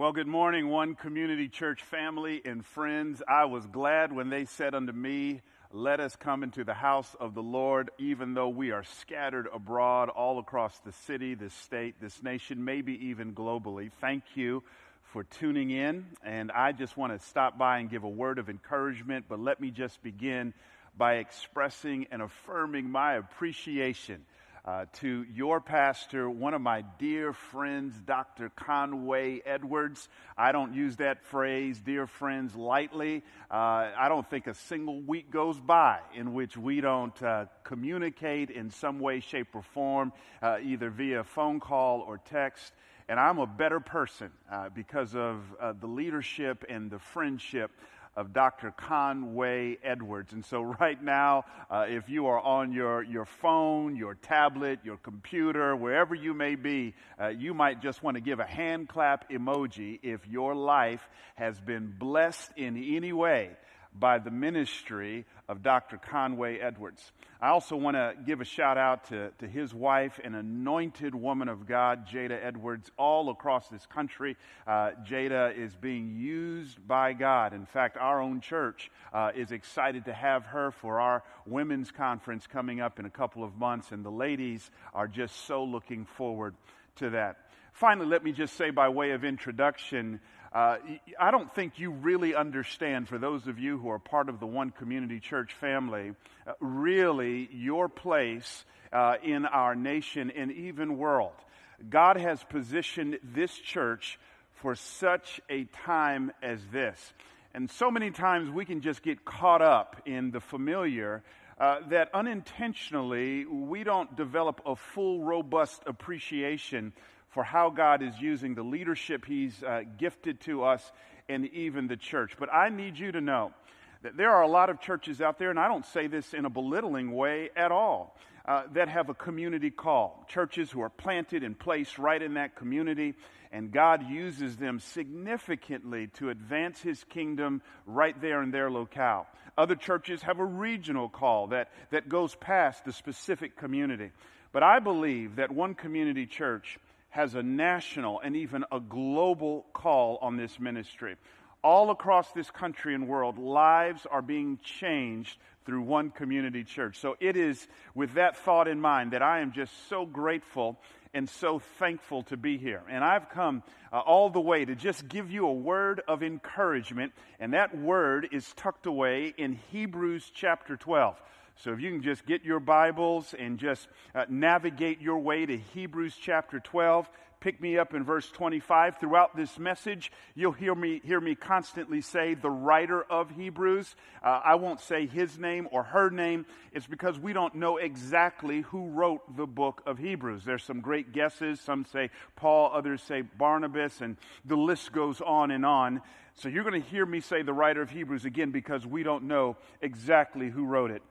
Well, good morning, one community church family and friends. I was glad when they said unto me, Let us come into the house of the Lord, even though we are scattered abroad all across the city, this state, this nation, maybe even globally. Thank you for tuning in. And I just want to stop by and give a word of encouragement, but let me just begin by expressing and affirming my appreciation uh, to your pastor, one of my dear friends, Dr. Conway Edwards. I don't use that phrase, dear friends, lightly. Uh, I don't think a single week goes by in which we don't uh, communicate in some way, shape, or form, uh, either via phone call or text. And I'm a better person uh, because of uh, the leadership and the friendship of Dr. Conway Edwards. And so, right now, uh, if you are on your, your phone, your tablet, your computer, wherever you may be, uh, you might just want to give a hand clap emoji if your life has been blessed in any way by the ministry of Dr. Conway Edwards. I also want to give a shout out to, to his wife, an anointed woman of God, Jada Edwards, all across this country. Uh, Jada is being used by God. In fact, our own church uh, is excited to have her for our women's conference coming up in a couple of months, and the ladies are just so looking forward to that. Finally, let me just say by way of introduction, uh, I don't think you really understand, for those of you who are part of the One Community Church family, uh, really your place uh, in our nation and even world. God has positioned this church for such a time as this. And so many times we can just get caught up in the familiar uh, that unintentionally we don't develop a full, robust appreciation for how God is using the leadership He's uh, gifted to us and even the church. But I need you to know that there are a lot of churches out there, and I don't say this in a belittling way at all, uh, that have a community call. Churches who are planted and placed right in that community, and God uses them significantly to advance His kingdom right there in their locale. Other churches have a regional call that, that goes past the specific community. But I believe that one community church has a national and even a global call on this ministry. All across this country and world, lives are being changed through one community church. So it is with that thought in mind that I am just so grateful and so thankful to be here. And I've come uh, all the way to just give you a word of encouragement, and that word is tucked away in Hebrews chapter 12. So if you can just get your Bibles and just uh, navigate your way to Hebrews chapter 12, pick me up in verse 25. Throughout this message, you'll hear me, hear me constantly say the writer of Hebrews. Uh, I won't say his name or her name. It's because we don't know exactly who wrote the book of Hebrews. There's some great guesses. Some say Paul, others say Barnabas, and the list goes on and on. So you're going to hear me say the writer of Hebrews again because we don't know exactly who wrote it.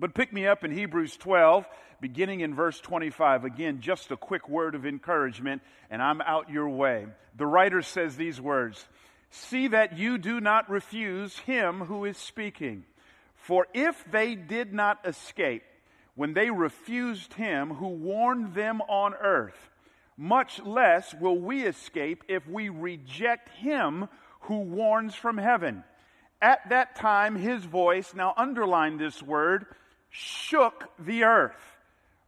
But pick me up in Hebrews 12, beginning in verse 25. Again, just a quick word of encouragement, and I'm out your way. The writer says these words See that you do not refuse him who is speaking. For if they did not escape when they refused him who warned them on earth, much less will we escape if we reject him who warns from heaven. At that time, his voice, now underline this word, shook the earth.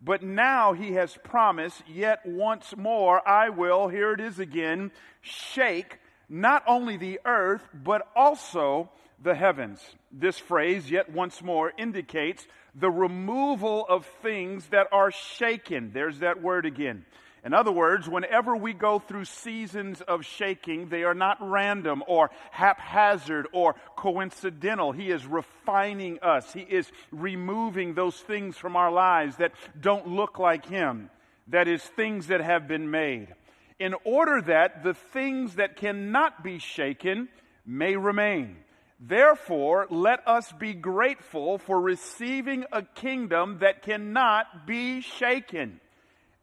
But now he has promised, yet once more I will, here it is again, shake not only the earth, but also the heavens. This phrase, yet once more, indicates the removal of things that are shaken. There's that word again. In other words, whenever we go through seasons of shaking, they are not random or haphazard or coincidental. He is refining us. He is removing those things from our lives that don't look like Him. That is, things that have been made. In order that the things that cannot be shaken may remain. Therefore, let us be grateful for receiving a kingdom that cannot be shaken.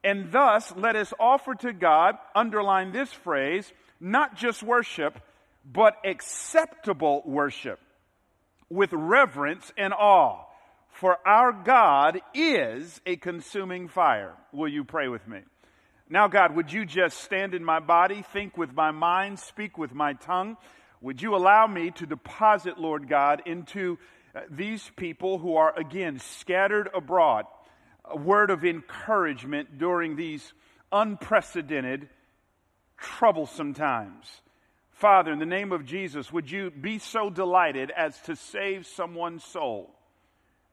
And thus, let us offer to God, underline this phrase, not just worship, but acceptable worship with reverence and awe. For our God is a consuming fire. Will you pray with me? Now, God, would you just stand in my body, think with my mind, speak with my tongue? Would you allow me to deposit, Lord God, into uh, these people who are, again, scattered abroad, a word of encouragement during these unprecedented, troublesome times? Father, in the name of Jesus, would you be so delighted as to save someone's soul?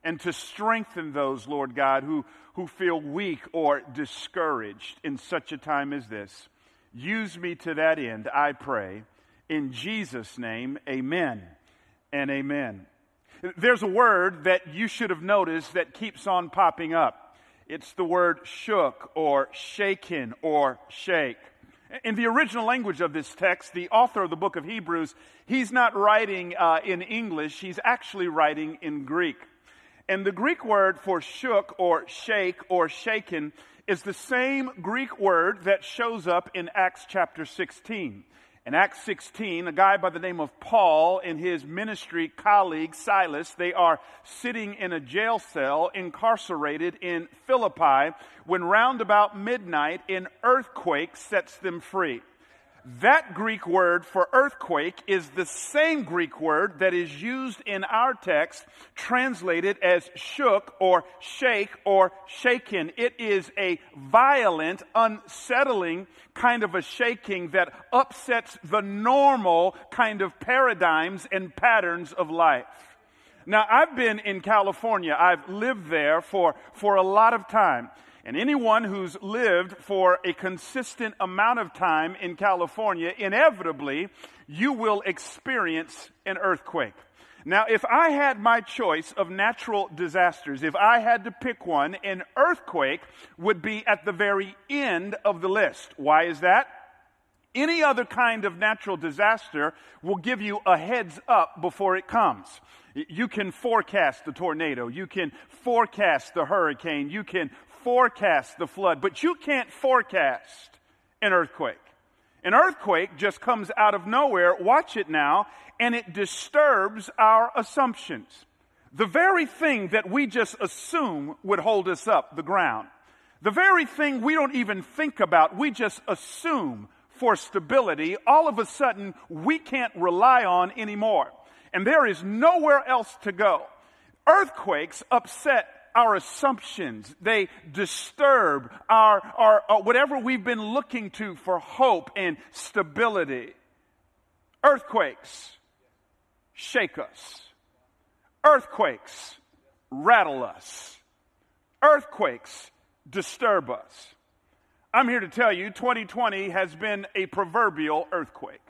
and to strengthen those, Lord God, who, who feel weak or discouraged in such a time as this. Use me to that end, I pray. In Jesus' name, amen and amen. There's a word that you should have noticed that keeps on popping up. It's the word shook or shaken or shake. In the original language of this text, the author of the book of Hebrews, he's not writing uh, in English, he's actually writing in Greek. And the Greek word for shook or shake or shaken is the same Greek word that shows up in Acts chapter 16. In Acts 16, a guy by the name of Paul and his ministry colleague Silas, they are sitting in a jail cell incarcerated in Philippi when round about midnight an earthquake sets them free. That Greek word for earthquake is the same Greek word that is used in our text, translated as shook or shake or shaken. It is a violent, unsettling kind of a shaking that upsets the normal kind of paradigms and patterns of life. Now, I've been in California. I've lived there for, for a lot of time. And anyone who's lived for a consistent amount of time in California, inevitably, you will experience an earthquake. Now, if I had my choice of natural disasters, if I had to pick one, an earthquake would be at the very end of the list. Why is that? Any other kind of natural disaster will give you a heads up before it comes. You can forecast the tornado. You can forecast the hurricane. You can forecast the flood, but you can't forecast an earthquake. An earthquake just comes out of nowhere, watch it now, and it disturbs our assumptions. The very thing that we just assume would hold us up, the ground. The very thing we don't even think about, we just assume for stability, all of a sudden we can't rely on anymore. And there is nowhere else to go. Earthquakes upset our assumptions. They disturb our, our, uh, whatever we've been looking to for hope and stability. Earthquakes shake us. Earthquakes rattle us. Earthquakes disturb us. I'm here to tell you 2020 has been a proverbial earthquake.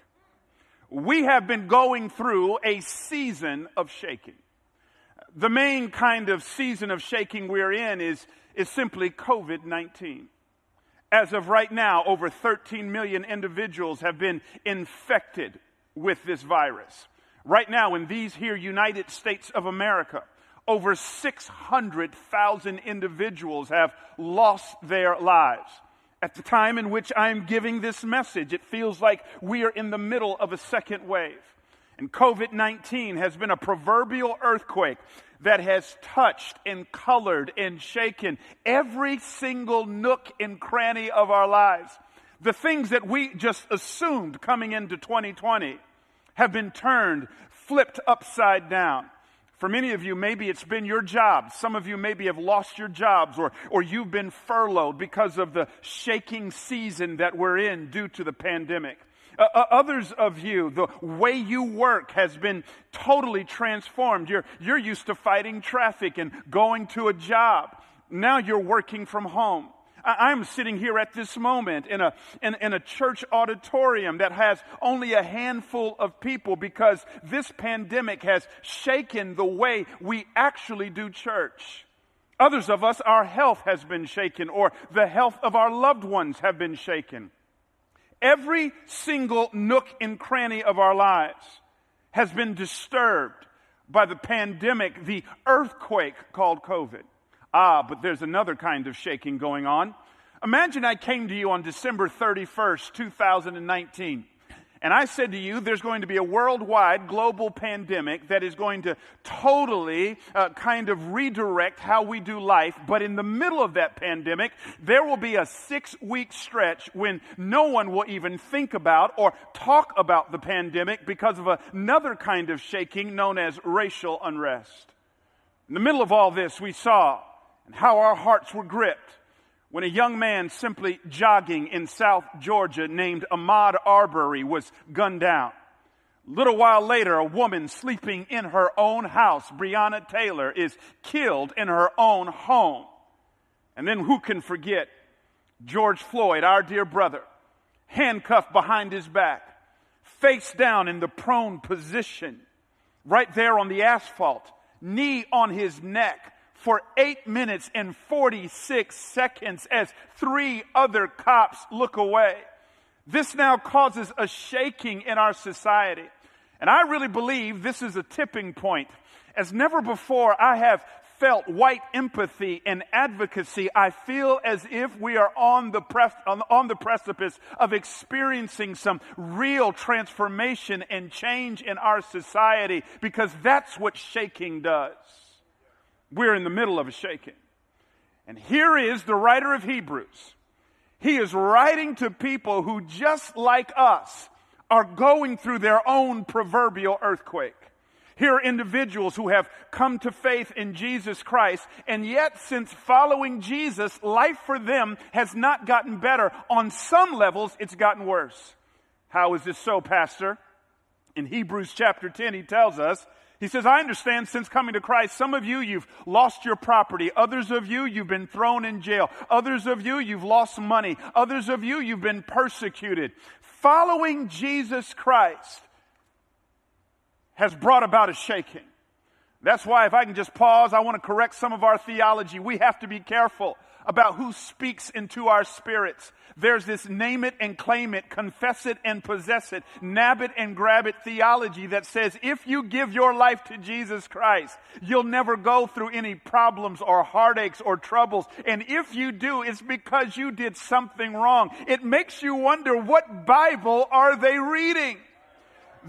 We have been going through a season of shaking the main kind of season of shaking we're in is, is simply COVID 19. As of right now, over 13 million individuals have been infected with this virus. Right now, in these here United States of America, over 600,000 individuals have lost their lives. At the time in which I'm giving this message, it feels like we are in the middle of a second wave. And COVID 19 has been a proverbial earthquake that has touched and colored and shaken every single nook and cranny of our lives. The things that we just assumed coming into 2020 have been turned, flipped upside down. For many of you, maybe it's been your job. Some of you maybe have lost your jobs or, or you've been furloughed because of the shaking season that we're in due to the pandemic. Uh, uh, others of you, the way you work has been totally transformed. You're, you're used to fighting traffic and going to a job. Now you're working from home. I'm sitting here at this moment in a, in, in, a church auditorium that has only a handful of people because this pandemic has shaken the way we actually do church. Others of us, our health has been shaken, or the health of our loved ones have been shaken. Every single nook and cranny of our lives has been disturbed by the pandemic, the earthquake called COVID. Ah, but there's another kind of shaking going on. Imagine I came to you on December 31st, 2019, And I said to you, there's going to be a worldwide global pandemic that is going to totally uh, kind of redirect how we do life. But in the middle of that pandemic, there will be a six week stretch when no one will even think about or talk about the pandemic because of another kind of shaking known as racial unrest. In the middle of all this, we saw how our hearts were gripped when a young man simply jogging in South Georgia named Ahmaud Arbery was gunned down. A little while later, a woman sleeping in her own house, Breonna Taylor, is killed in her own home. And then who can forget George Floyd, our dear brother, handcuffed behind his back, face down in the prone position, right there on the asphalt, knee on his neck, for eight minutes and 46 seconds as three other cops look away. This now causes a shaking in our society. And I really believe this is a tipping point. As never before, I have felt white empathy and advocacy. I feel as if we are on the, on, on the precipice of experiencing some real transformation and change in our society because that's what shaking does. We're in the middle of a shaking. And here is the writer of Hebrews. He is writing to people who, just like us, are going through their own proverbial earthquake. Here are individuals who have come to faith in Jesus Christ, and yet, since following Jesus, life for them has not gotten better. On some levels, it's gotten worse. How is this so, Pastor? In Hebrews chapter 10, he tells us he says, I understand since coming to Christ, some of you, you've lost your property. Others of you, you've been thrown in jail. Others of you, you've lost money. Others of you, you've been persecuted. Following Jesus Christ has brought about a shaking. That's why, if I can just pause, I want to correct some of our theology. We have to be careful about who speaks into our spirits. There's this name it and claim it, confess it and possess it, nab it and grab it theology that says if you give your life to Jesus Christ, you'll never go through any problems or heartaches or troubles. And if you do, it's because you did something wrong. It makes you wonder what Bible are they reading?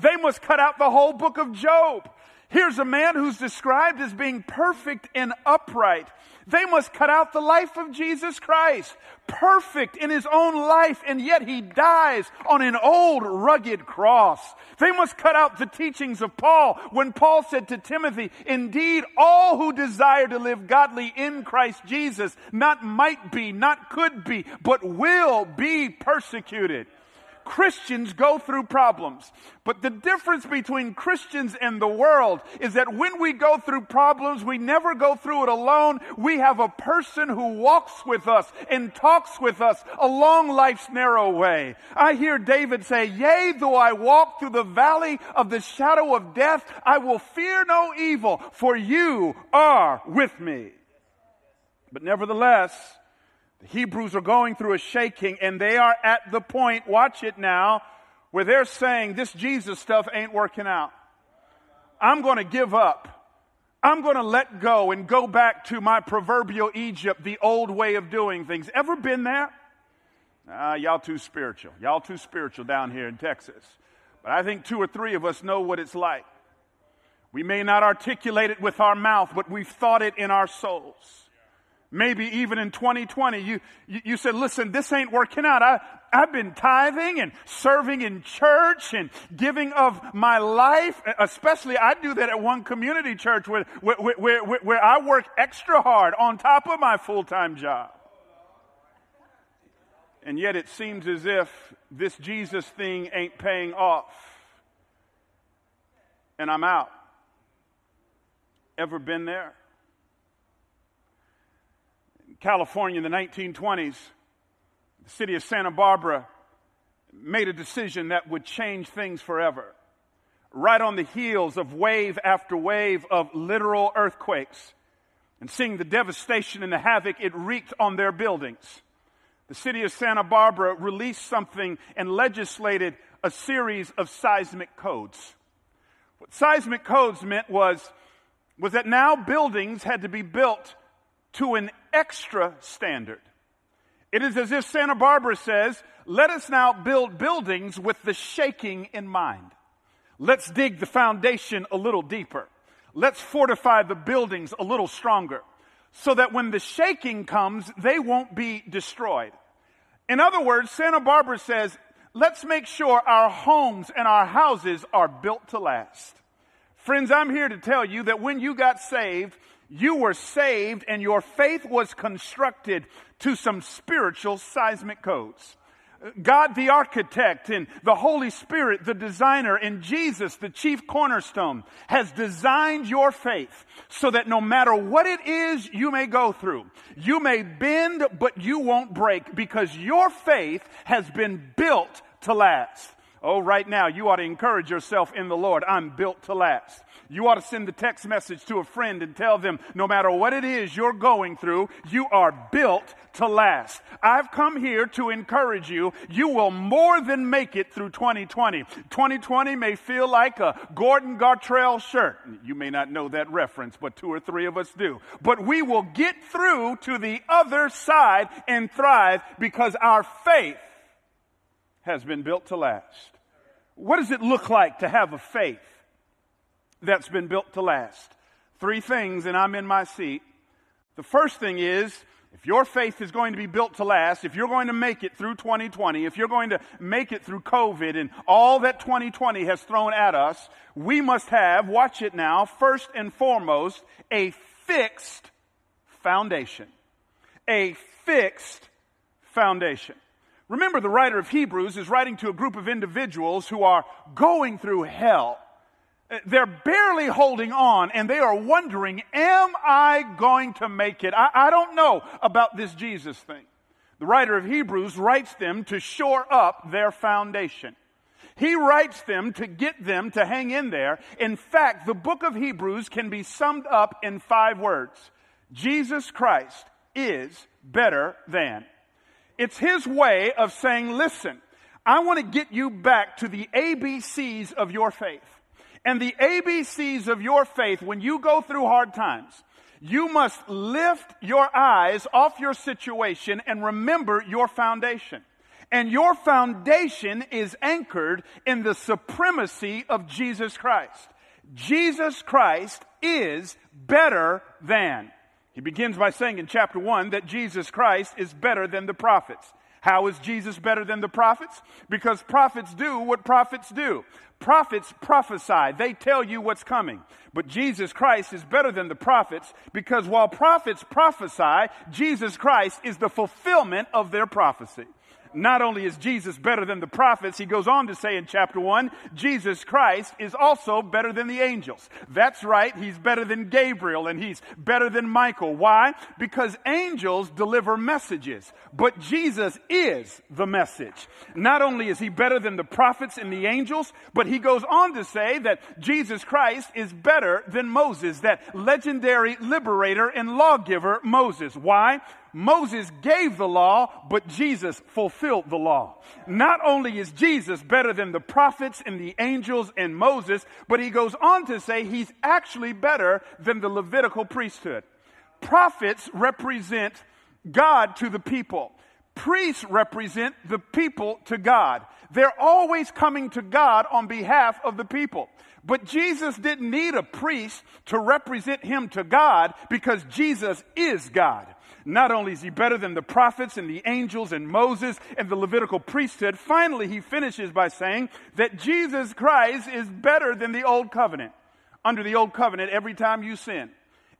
They must cut out the whole book of Job. Here's a man who's described as being perfect and upright. They must cut out the life of Jesus Christ, perfect in his own life, and yet he dies on an old rugged cross. They must cut out the teachings of Paul when Paul said to Timothy, Indeed, all who desire to live godly in Christ Jesus not might be, not could be, but will be persecuted. Christians go through problems. But the difference between Christians and the world is that when we go through problems, we never go through it alone. We have a person who walks with us and talks with us along life's narrow way. I hear David say, Yea, though I walk through the valley of the shadow of death, I will fear no evil, for you are with me. But nevertheless, the Hebrews are going through a shaking and they are at the point, watch it now, where they're saying this Jesus stuff ain't working out. I'm going to give up. I'm going to let go and go back to my proverbial Egypt, the old way of doing things. Ever been there? Ah, y'all too spiritual. Y'all too spiritual down here in Texas. But I think two or three of us know what it's like. We may not articulate it with our mouth, but we've thought it in our souls. Maybe even in 2020, you, you, said, listen, this ain't working out. I, I've been tithing and serving in church and giving of my life. Especially, I do that at one community church where, where, where, where, where I work extra hard on top of my full time job. And yet it seems as if this Jesus thing ain't paying off. And I'm out. Ever been there? California in the 1920s, the city of Santa Barbara made a decision that would change things forever. Right on the heels of wave after wave of literal earthquakes and seeing the devastation and the havoc it wreaked on their buildings, the city of Santa Barbara released something and legislated a series of seismic codes. What seismic codes meant was, was that now buildings had to be built to an extra standard. It is as if Santa Barbara says, let us now build buildings with the shaking in mind. Let's dig the foundation a little deeper. Let's fortify the buildings a little stronger so that when the shaking comes, they won't be destroyed. In other words, Santa Barbara says, let's make sure our homes and our houses are built to last. Friends, I'm here to tell you that when you got saved, you were saved and your faith was constructed to some spiritual seismic codes. God the architect and the Holy Spirit the designer and Jesus the chief cornerstone has designed your faith so that no matter what it is you may go through, you may bend but you won't break because your faith has been built to last. Oh, right now, you ought to encourage yourself in the Lord. I'm built to last. You ought to send the text message to a friend and tell them no matter what it is you're going through, you are built to last. I've come here to encourage you. You will more than make it through 2020. 2020 may feel like a Gordon Gartrell shirt. You may not know that reference, but two or three of us do. But we will get through to the other side and thrive because our faith has been built to last. What does it look like to have a faith that's been built to last? Three things, and I'm in my seat. The first thing is if your faith is going to be built to last, if you're going to make it through 2020, if you're going to make it through COVID and all that 2020 has thrown at us, we must have, watch it now, first and foremost, a fixed foundation. A fixed foundation. Remember, the writer of Hebrews is writing to a group of individuals who are going through hell. Uh, they're barely holding on and they are wondering, am I going to make it? I, I, don't know about this Jesus thing. The writer of Hebrews writes them to shore up their foundation. He writes them to get them to hang in there. In fact, the book of Hebrews can be summed up in five words Jesus Christ is better than. It's his way of saying, listen, I want to get you back to the ABCs of your faith. And the ABCs of your faith, when you go through hard times, you must lift your eyes off your situation and remember your foundation. And your foundation is anchored in the supremacy of Jesus Christ. Jesus Christ is better than. He begins by saying in chapter 1 that Jesus Christ is better than the prophets. How is Jesus better than the prophets? Because prophets do what prophets do. Prophets prophesy. They tell you what's coming. But Jesus Christ is better than the prophets because while prophets prophesy, Jesus Christ is the fulfillment of their prophecy not only is Jesus better than the prophets, he goes on to say in chapter 1, Jesus Christ is also better than the angels. That's right, he's better than Gabriel and he's better than Michael. Why? Because angels deliver messages, but Jesus is the message. Not only is he better than the prophets and the angels, but he goes on to say that Jesus Christ is better than Moses, that legendary liberator and lawgiver Moses. Why? Moses gave the law, but Jesus fulfilled the law. Not only is Jesus better than the prophets and the angels and Moses, but he goes on to say he's actually better than the Levitical priesthood. Prophets represent God to the people. Priests represent the people to God. They're always coming to God on behalf of the people. But Jesus didn't need a priest to represent him to God because Jesus is God. Not only is he better than the prophets and the angels and Moses and the Levitical priesthood, finally he finishes by saying that Jesus Christ is better than the old covenant. Under the old covenant, every time you sin,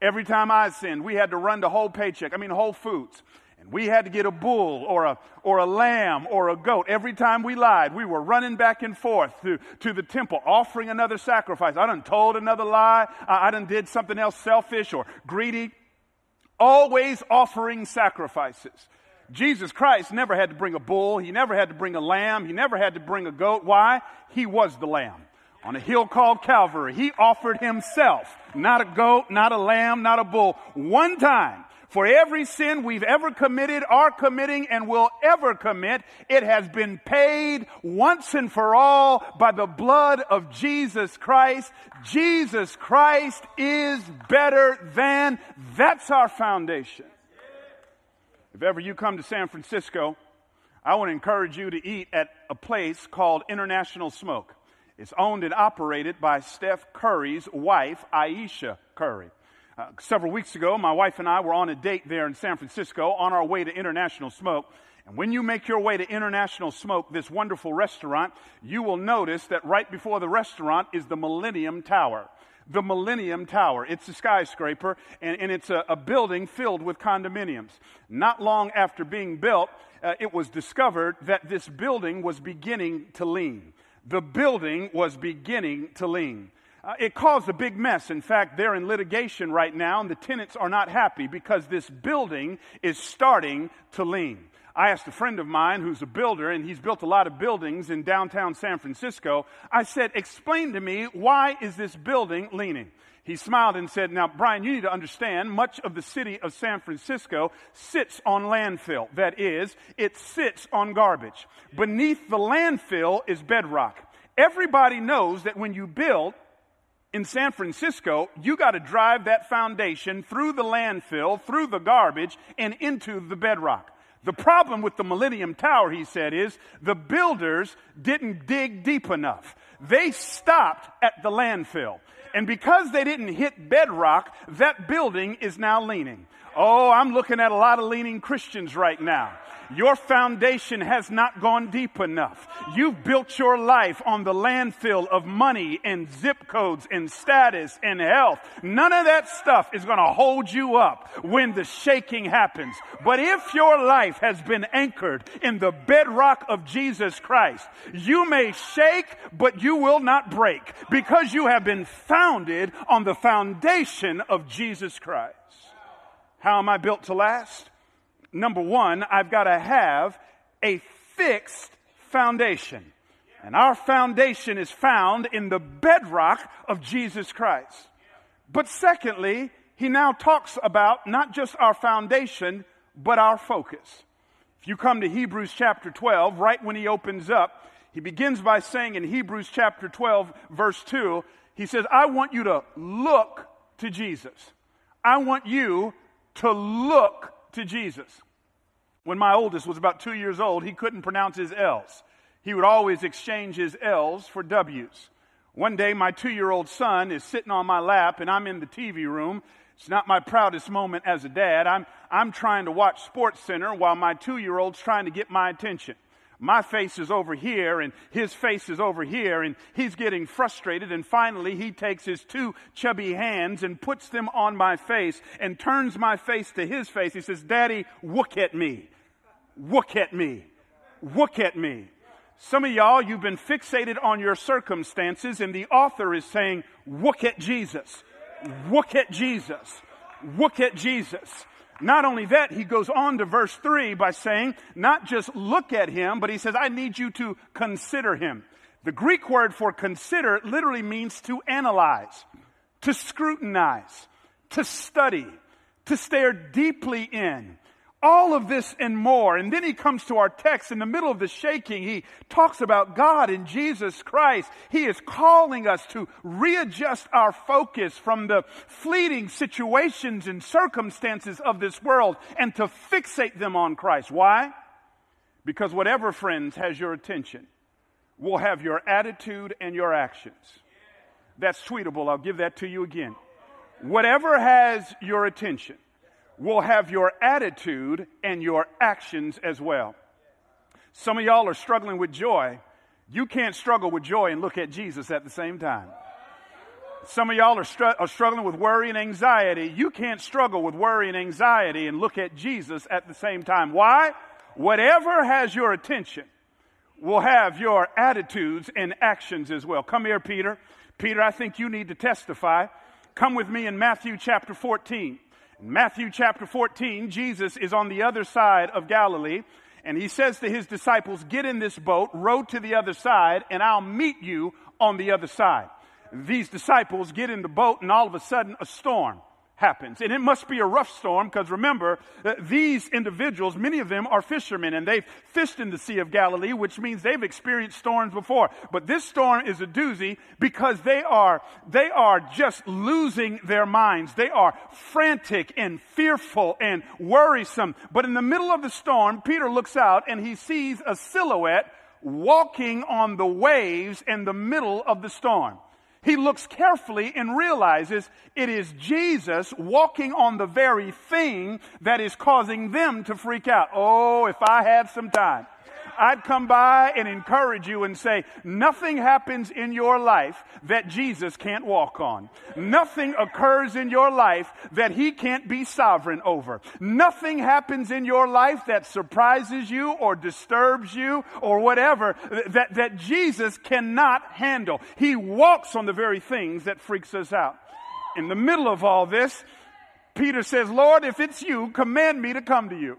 every time I sinned, we had to run the whole paycheck, I mean, Whole Foods. And we had to get a bull or a, or a lamb or a goat. Every time we lied, we were running back and forth to, to the temple, offering another sacrifice. I done told another lie. I, I done did something else selfish or greedy always offering sacrifices. Jesus Christ never had to bring a bull. He never had to bring a lamb. He never had to bring a goat. Why? He was the lamb. On a hill called Calvary, he offered himself, not a goat, not a lamb, not a bull, one time for every sin we've ever committed, are committing, and will ever commit, it has been paid once and for all by the blood of Jesus Christ. Jesus Christ is better than. That's our foundation. If ever you come to San Francisco, I want to encourage you to eat at a place called International Smoke. It's owned and operated by Steph Curry's wife, Ayesha Curry. Uh, several weeks ago, my wife and I were on a date there in San Francisco on our way to International Smoke. And when you make your way to International Smoke, this wonderful restaurant, you will notice that right before the restaurant is the Millennium Tower. The Millennium Tower. It's a skyscraper, and, and it's a, a, building filled with condominiums. Not long after being built, uh, it was discovered that this building was beginning to lean. The building was beginning to lean. Uh, it caused a big mess. In fact, they're in litigation right now, and the tenants are not happy because this building is starting to lean. I asked a friend of mine who's a builder, and he's built a lot of buildings in downtown San Francisco. I said, Explain to me, why is this building leaning? He smiled and said, Now, Brian, you need to understand much of the city of San Francisco sits on landfill. That is, it sits on garbage. Beneath the landfill is bedrock. Everybody knows that when you build, in San Francisco, you got to drive that foundation through the landfill, through the garbage, and into the bedrock. The problem with the Millennium Tower, he said, is the builders didn't dig deep enough. They stopped at the landfill. And because they didn't hit bedrock, that building is now leaning. Oh, I'm looking at a lot of leaning Christians right now. Your foundation has not gone deep enough. You've built your life on the landfill of money and zip codes and status and health. None of that stuff is going to hold you up when the shaking happens. But if your life has been anchored in the bedrock of Jesus Christ, you may shake, but you will not break because you have been founded on the foundation of Jesus Christ. How am I built to last? Number one, I've got to have a fixed foundation. And our foundation is found in the bedrock of Jesus Christ. But secondly, he now talks about not just our foundation, but our focus. If you come to Hebrews chapter 12, right when he opens up, he begins by saying in Hebrews chapter 12, verse 2, he says, I want you to look to Jesus. I want you to look to Jesus. When my oldest was about two years old, he couldn't pronounce his L's. He would always exchange his L's for W's. One day, my two year old son is sitting on my lap, and I'm in the TV room. It's not my proudest moment as a dad. I'm, I'm trying to watch Sports Center while my two year old's trying to get my attention. My face is over here and his face is over here and he's getting frustrated and finally he takes his two chubby hands and puts them on my face and turns my face to his face. He says, Daddy, look at me. Look at me. Look at me. Some of y'all, you've been fixated on your circumstances and the author is saying, look at Jesus. Look at Jesus. Look at Jesus. Not only that, he goes on to verse 3 by saying, not just look at him, but he says, I need you to consider him. The Greek word for consider literally means to analyze, to scrutinize, to study, to stare deeply in. All of this and more. And then he comes to our text in the middle of the shaking. He talks about God and Jesus Christ. He is calling us to readjust our focus from the fleeting situations and circumstances of this world and to fixate them on Christ. Why? Because whatever, friends, has your attention will have your attitude and your actions. That's tweetable. I'll give that to you again. Whatever has your attention will have your attitude and your actions as well. Some of y'all are struggling with joy. You can't struggle with joy and look at Jesus at the same time. Some of y'all are, str- are, struggling with worry and anxiety. You can't struggle with worry and anxiety and look at Jesus at the same time. Why? Whatever has your attention will have your attitudes and actions as well. Come here, Peter. Peter, I think you need to testify. Come with me in Matthew chapter 14. In Matthew chapter 14, Jesus is on the other side of Galilee, and he says to his disciples, Get in this boat, row to the other side, and I'll meet you on the other side. These disciples get in the boat, and all of a sudden, a storm happens. And it must be a rough storm because remember, uh, these individuals, many of them are fishermen and they've fished in the Sea of Galilee, which means they've experienced storms before. But this storm is a doozy because they are, they are just losing their minds. They are frantic and fearful and worrisome. But in the middle of the storm, Peter looks out and he sees a silhouette walking on the waves in the middle of the storm. He looks carefully and realizes it is Jesus walking on the very thing that is causing them to freak out. Oh, if I had some time. I'd come by and encourage you and say, nothing happens in your life that Jesus can't walk on. Nothing occurs in your life that he can't be sovereign over. Nothing happens in your life that surprises you or disturbs you or whatever that, that Jesus cannot handle. He walks on the very things that freaks us out. In the middle of all this, Peter says, Lord, if it's you, command me to come to you.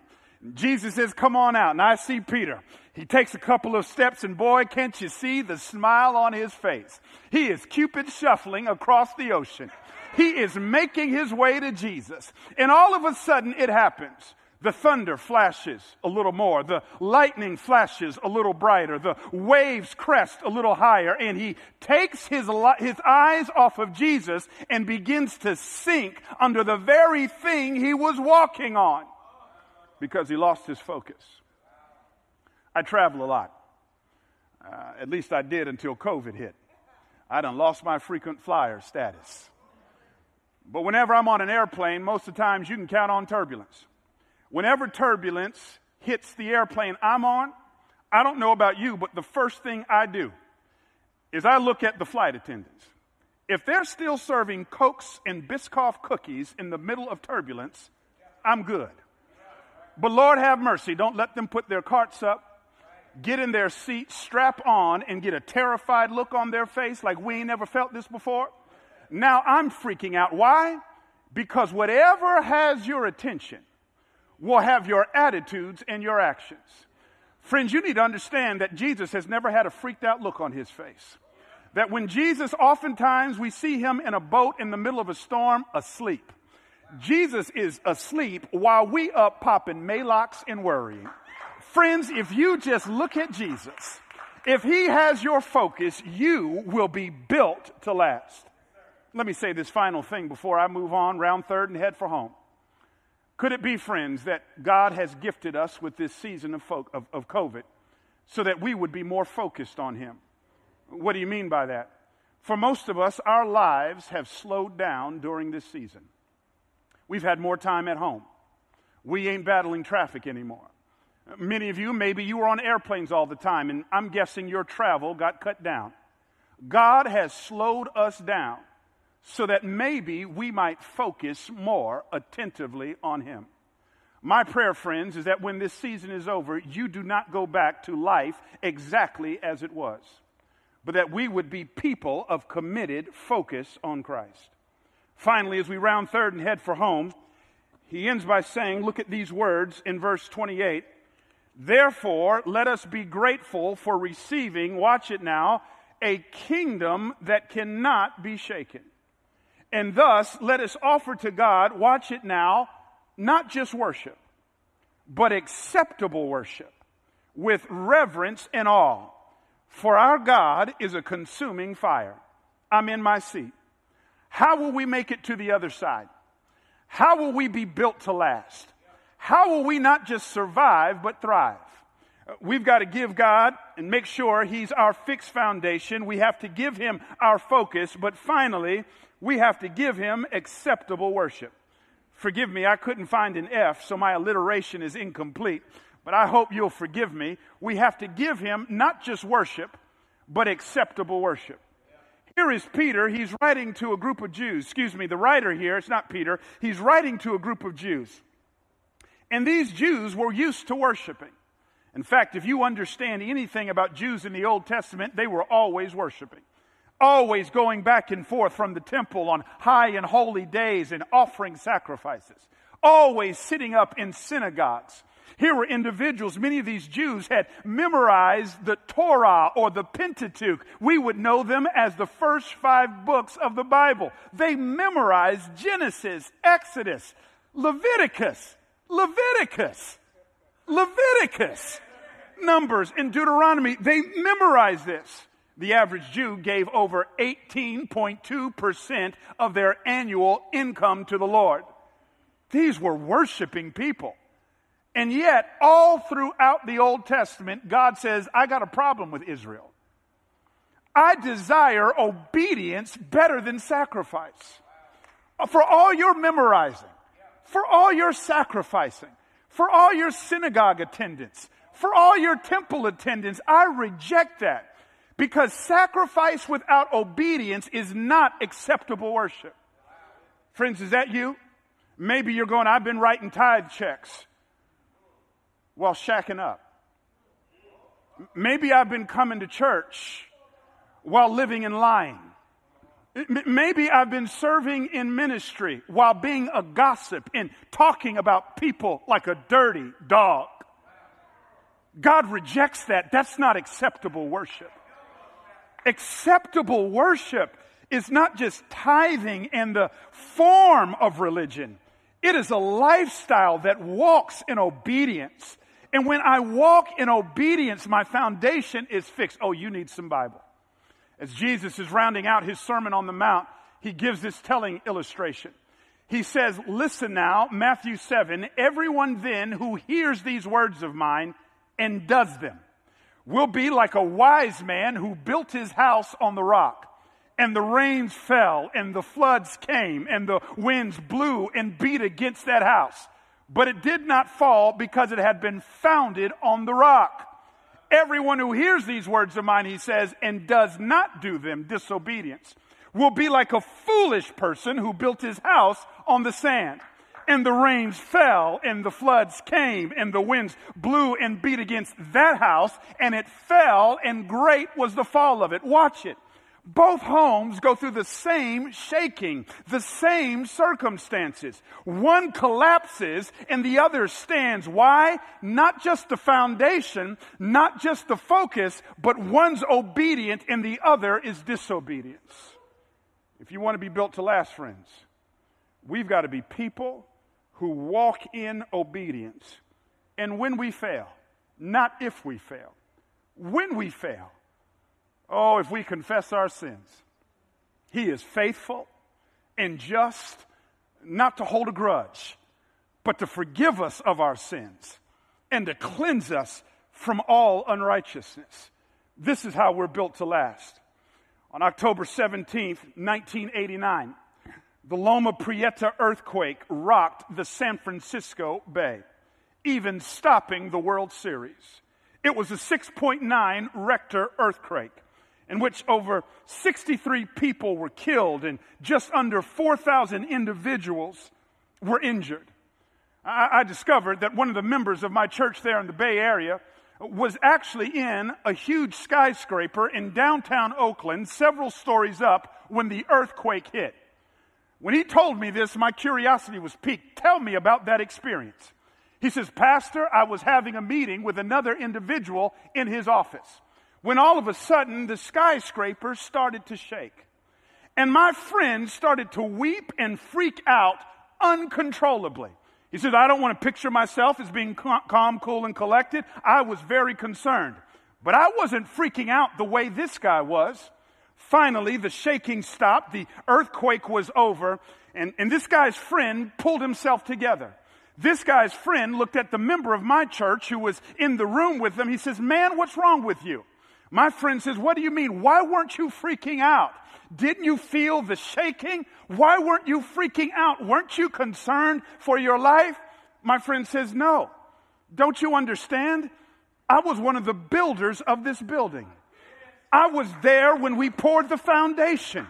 Jesus says, Come on out. And I see Peter. He takes a couple of steps, and boy, can't you see the smile on his face? He is Cupid shuffling across the ocean. He is making his way to Jesus. And all of a sudden, it happens. The thunder flashes a little more. The lightning flashes a little brighter. The waves crest a little higher. And he takes his, his eyes off of Jesus and begins to sink under the very thing he was walking on because he lost his focus. I travel a lot. Uh, at least I did until COVID hit. I done lost my frequent flyer status. But whenever I'm on an airplane, most of the times you can count on turbulence. Whenever turbulence hits the airplane I'm on, I don't know about you, but the first thing I do is I look at the flight attendants. If they're still serving Cokes and Biscoff cookies in the middle of turbulence, I'm good. But Lord have mercy, don't let them put their carts up, get in their seat, strap on, and get a terrified look on their face like we ain't never felt this before. Now I'm freaking out. Why? Because whatever has your attention will have your attitudes and your actions. Friends, you need to understand that Jesus has never had a freaked out look on his face. That when Jesus, oftentimes we see him in a boat in the middle of a storm, asleep. Jesus is asleep while we up popping Maalox and worrying. Friends, if you just look at Jesus, if he has your focus, you will be built to last. Let me say this final thing before I move on, round third, and head for home. Could it be, friends, that God has gifted us with this season of, of, of COVID so that we would be more focused on Him? What do you mean by that? For most of us, our lives have slowed down during this season. We've had more time at home. We ain't battling traffic anymore. Many of you, maybe you were on airplanes all the time, and I'm guessing your travel got cut down. God has slowed us down so that maybe we might focus more attentively on Him. My prayer, friends, is that when this season is over, you do not go back to life exactly as it was, but that we would be people of committed focus on Christ. Finally, as we round third and head for home, he ends by saying, Look at these words in verse 28 Therefore, let us be grateful for receiving, watch it now, a kingdom that cannot be shaken. And thus, let us offer to God, watch it now, not just worship, but acceptable worship with reverence and awe. For our God is a consuming fire. I'm in my seat. How will we make it to the other side? How will we be built to last? how will we not just survive, but thrive? We've got to give God and make sure He's our fixed foundation. We have to give Him our focus, but finally, we have to give Him acceptable worship. Forgive me, I couldn't find an F, so my alliteration is incomplete, but I hope you'll forgive me. We have to give Him not just worship, but acceptable worship. Here is Peter. He's writing to a group of Jews. Excuse me, the writer here, it's not Peter. He's writing to a group of Jews. And these Jews were used to worshiping. In fact, if you understand anything about Jews in the Old Testament, they were always worshiping. Always going back and forth from the temple on high and holy days and offering sacrifices. Always sitting up in synagogues. Here were individuals, many of these Jews had memorized the Torah or the Pentateuch. We would know them as the first five books of the Bible. They memorized Genesis, Exodus, Leviticus, Leviticus, Leviticus, Numbers, and Deuteronomy. They memorized this. The average Jew gave over 18.2% of their annual income to the Lord. These were worshiping people. And yet, all throughout the Old Testament, God says, I got a problem with Israel. I desire obedience better than sacrifice. For all your memorizing, for all your sacrificing, for all your synagogue attendance, for all your temple attendance, I reject that because sacrifice without obedience is not acceptable worship. Friends, is that you? Maybe you're going, I've been writing tithe checks while shacking up. Maybe I've been coming to church while living in lying. Maybe I've been serving in ministry while being a gossip and talking about people like a dirty dog. God rejects that. That's not acceptable worship. Acceptable worship is not just tithing and the form of religion. It is a lifestyle that walks in obedience and when I walk in obedience, my foundation is fixed. Oh, you need some Bible. As Jesus is rounding out his Sermon on the Mount, he gives this telling illustration. He says, Listen now, Matthew 7, everyone then who hears these words of mine and does them will be like a wise man who built his house on the rock. And the rains fell, and the floods came, and the winds blew and beat against that house but it did not fall because it had been founded on the rock. Everyone who hears these words of mine, he says, and does not do them, disobedience, will be like a foolish person who built his house on the sand. And the rains fell, and the floods came, and the winds blew and beat against that house, and it fell, and great was the fall of it. Watch it. Both homes go through the same shaking, the same circumstances. One collapses and the other stands. Why? Not just the foundation, not just the focus, but one's obedient and the other is disobedience. If you want to be built to last, friends, we've got to be people who walk in obedience. And when we fail, not if we fail, when we fail, Oh, if we confess our sins, He is faithful and just not to hold a grudge, but to forgive us of our sins and to cleanse us from all unrighteousness. This is how we're built to last. On October 17th, 1989, the Loma Prieta earthquake rocked the San Francisco Bay, even stopping the World Series. It was a 6.9 Richter earthquake in which over 63 people were killed and just under 4,000 individuals were injured. I, I, discovered that one of the members of my church there in the Bay Area was actually in a huge skyscraper in downtown Oakland, several stories up, when the earthquake hit. When he told me this, my curiosity was piqued. Tell me about that experience. He says, Pastor, I was having a meeting with another individual in his office when all of a sudden the skyscraper started to shake. And my friend started to weep and freak out uncontrollably. He said, I don't want to picture myself as being calm, cool, and collected. I was very concerned. But I wasn't freaking out the way this guy was. Finally, the shaking stopped, the earthquake was over, and, and this guy's friend pulled himself together. This guy's friend looked at the member of my church who was in the room with them. He says, Man, what's wrong with you? My friend says, What do you mean? Why weren't you freaking out? Didn't you feel the shaking? Why weren't you freaking out? Weren't you concerned for your life? My friend says, No. Don't you understand? I was one of the builders of this building. I was there when we poured the foundation.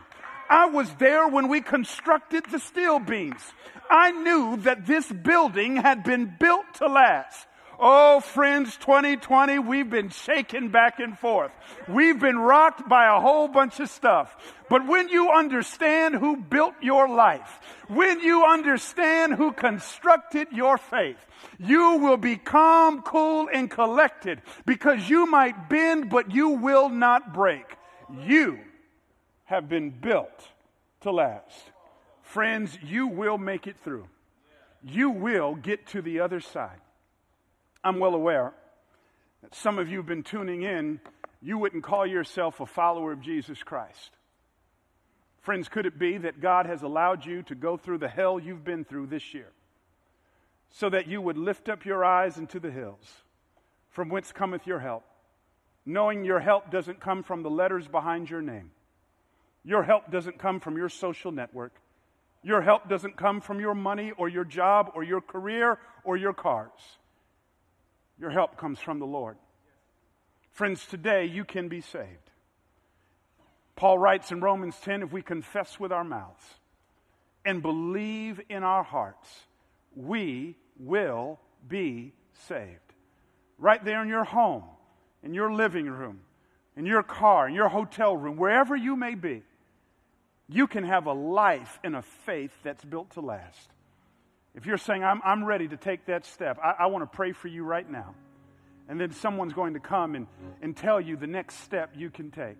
I was there when we constructed the steel beams. I knew that this building had been built to last. Oh, friends, 2020, we've been shaken back and forth. We've been rocked by a whole bunch of stuff. But when you understand who built your life, when you understand who constructed your faith, you will be calm, cool, and collected because you might bend, but you will not break. You have been built to last. Friends, you will make it through. You will get to the other side. I'm well aware that some of you have been tuning in. You wouldn't call yourself a follower of Jesus Christ. Friends, could it be that God has allowed you to go through the hell you've been through this year so that you would lift up your eyes into the hills from whence cometh your help, knowing your help doesn't come from the letters behind your name? Your help doesn't come from your social network. Your help doesn't come from your money or your job or your career or your cars. Your help comes from the Lord. Friends, today you can be saved. Paul writes in Romans 10 if we confess with our mouths and believe in our hearts, we will be saved. Right there in your home, in your living room, in your car, in your hotel room, wherever you may be you can have a life and a faith that's built to last. If you're saying, I'm, I'm ready to take that step, I, I want to pray for you right now. And then someone's going to come and, and tell you the next step you can take.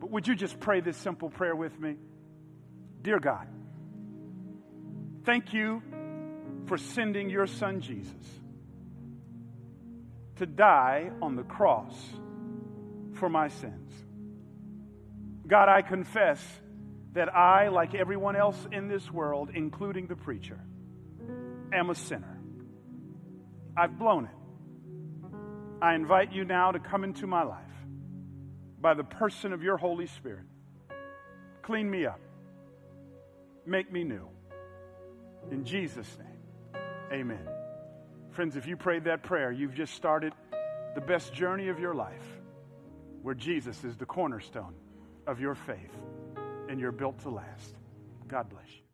But would you just pray this simple prayer with me? Dear God, thank you for sending your son Jesus to die on the cross for my sins. God, I confess that I, like everyone else in this world, including the preacher, am a sinner. I've blown it. I invite you now to come into my life by the person of your Holy Spirit. Clean me up. Make me new. In Jesus' name, amen. Friends, if you prayed that prayer, you've just started the best journey of your life where Jesus is the cornerstone of your faith and you're built to last. God bless you.